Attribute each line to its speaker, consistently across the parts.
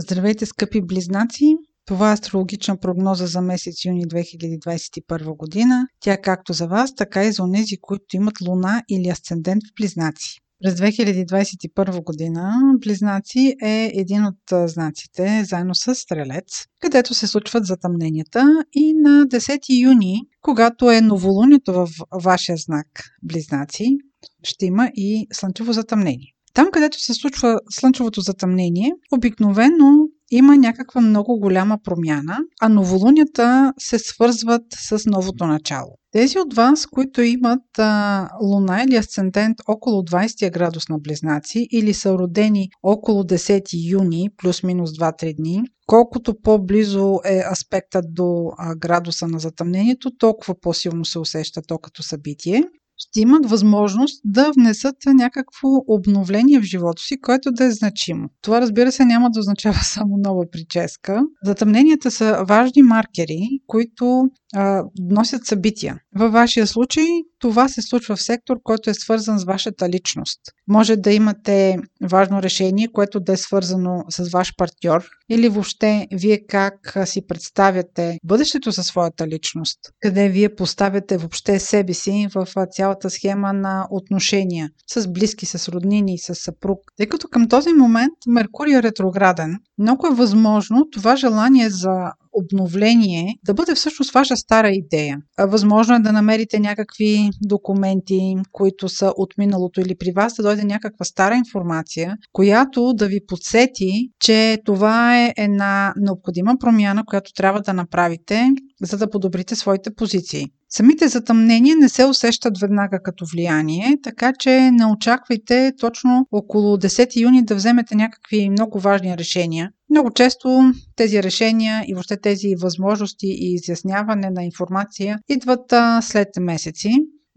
Speaker 1: Здравейте, скъпи близнаци! Това е астрологична прогноза за месец юни 2021 година. Тя е както за вас, така и за онези, които имат луна или асцендент в близнаци. През 2021 година Близнаци е един от знаците, заедно с Стрелец, където се случват затъмненията и на 10 юни, когато е новолунието в вашия знак Близнаци, ще има и слънчево затъмнение. Там, където се случва слънчевото затъмнение, обикновено има някаква много голяма промяна, а новолунията се свързват с новото начало. Тези от вас, които имат а, луна или асцендент около 20 градус на близнаци или са родени около 10 юни, плюс-минус 2-3 дни, колкото по-близо е аспектът до а, градуса на затъмнението, толкова по-силно се усеща то като събитие ще имат възможност да внесат някакво обновление в живота си, което да е значимо. Това разбира се няма да означава само нова прическа. Затъмненията са важни маркери, които а, носят събития. Във вашия случай това се случва в сектор, който е свързан с вашата личност. Може да имате важно решение, което да е свързано с ваш партньор или въобще вие как си представяте бъдещето със своята личност, къде вие поставяте въобще себе си в цялата схема на отношения с близки, с роднини, с съпруг. Тъй като към този момент Меркурий е ретрограден, много е възможно това желание за обновление да бъде всъщност ваша стара идея. Възможно е да намерите някакви документи, които са от миналото или при вас да дойде някаква стара информация, която да ви подсети, че това е една необходима промяна, която трябва да направите, за да подобрите своите позиции. Самите затъмнения не се усещат веднага като влияние, така че не очаквайте точно около 10 юни да вземете някакви много важни решения. Много често тези решения и въобще тези възможности и изясняване на информация идват след месеци.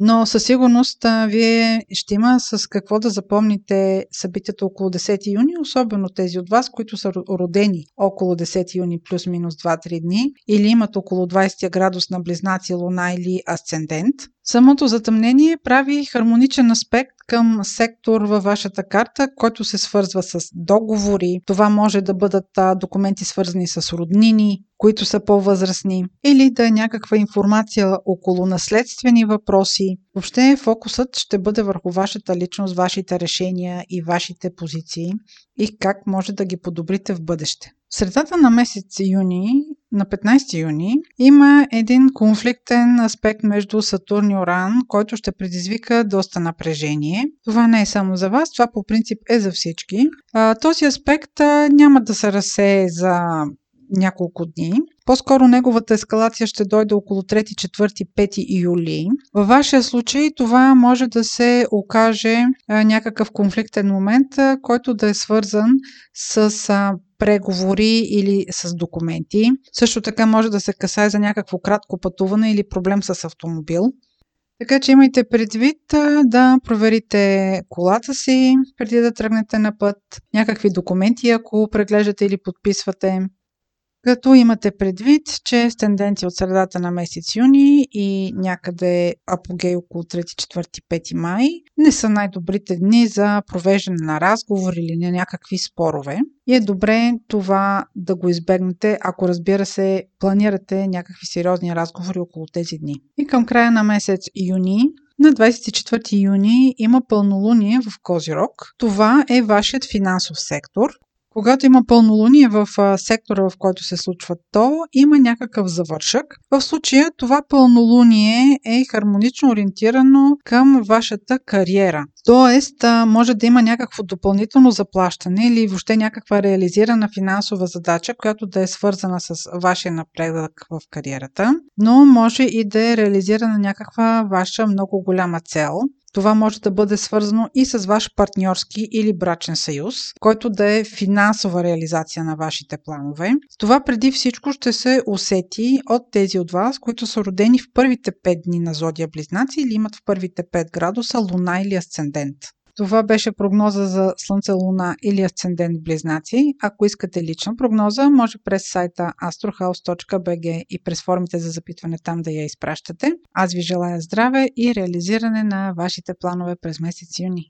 Speaker 1: Но със сигурност а, вие ще има с какво да запомните събитията около 10 юни, особено тези от вас, които са родени около 10 юни плюс-минус 2-3 дни или имат около 20 градус на близнаци, луна или асцендент. Самото затъмнение прави хармоничен аспект към сектор във вашата карта, който се свързва с договори. Това може да бъдат документи свързани с роднини, които са по-възрастни, или да е някаква информация около наследствени въпроси. Въобще фокусът ще бъде върху вашата личност, вашите решения и вашите позиции и как може да ги подобрите в бъдеще. В средата на месец юни, на 15 юни, има един конфликтен аспект между Сатурн и Оран, който ще предизвика доста напрежение. Това не е само за вас, това по принцип е за всички. Този аспект няма да се разсее за няколко дни. По-скоро неговата ескалация ще дойде около 3, 4, 5 юли. Във вашия случай това може да се окаже някакъв конфликтен момент, който да е свързан с преговори или с документи. Също така може да се касае за някакво кратко пътуване или проблем с автомобил. Така че имайте предвид да проверите колата си преди да тръгнете на път, някакви документи, ако преглеждате или подписвате, като имате предвид, че с тенденция от средата на месец юни и някъде апогей около 3, 4, 5 май не са най-добрите дни за провеждане на разговор или на някакви спорове. И е добре това да го избегнете, ако разбира се планирате някакви сериозни разговори около тези дни. И към края на месец юни на 24 юни има пълнолуние в Козирог. Това е вашият финансов сектор. Когато има пълнолуние в сектора, в който се случва то, има някакъв завършък. В случая това пълнолуние е хармонично ориентирано към вашата кариера. Тоест, може да има някакво допълнително заплащане или въобще някаква реализирана финансова задача, която да е свързана с вашия напредък в кариерата, но може и да е реализирана някаква ваша много голяма цел. Това може да бъде свързано и с ваш партньорски или брачен съюз, който да е финансова реализация на вашите планове. Това преди всичко ще се усети от тези от вас, които са родени в първите 5 дни на зодия Близнаци или имат в първите 5 градуса луна или асцендент. Това беше прогноза за Слънце, Луна или Асцендент Близнаци. Ако искате лична прогноза, може през сайта astrohouse.bg и през формите за запитване там да я изпращате. Аз ви желая здраве и реализиране на вашите планове през месец юни.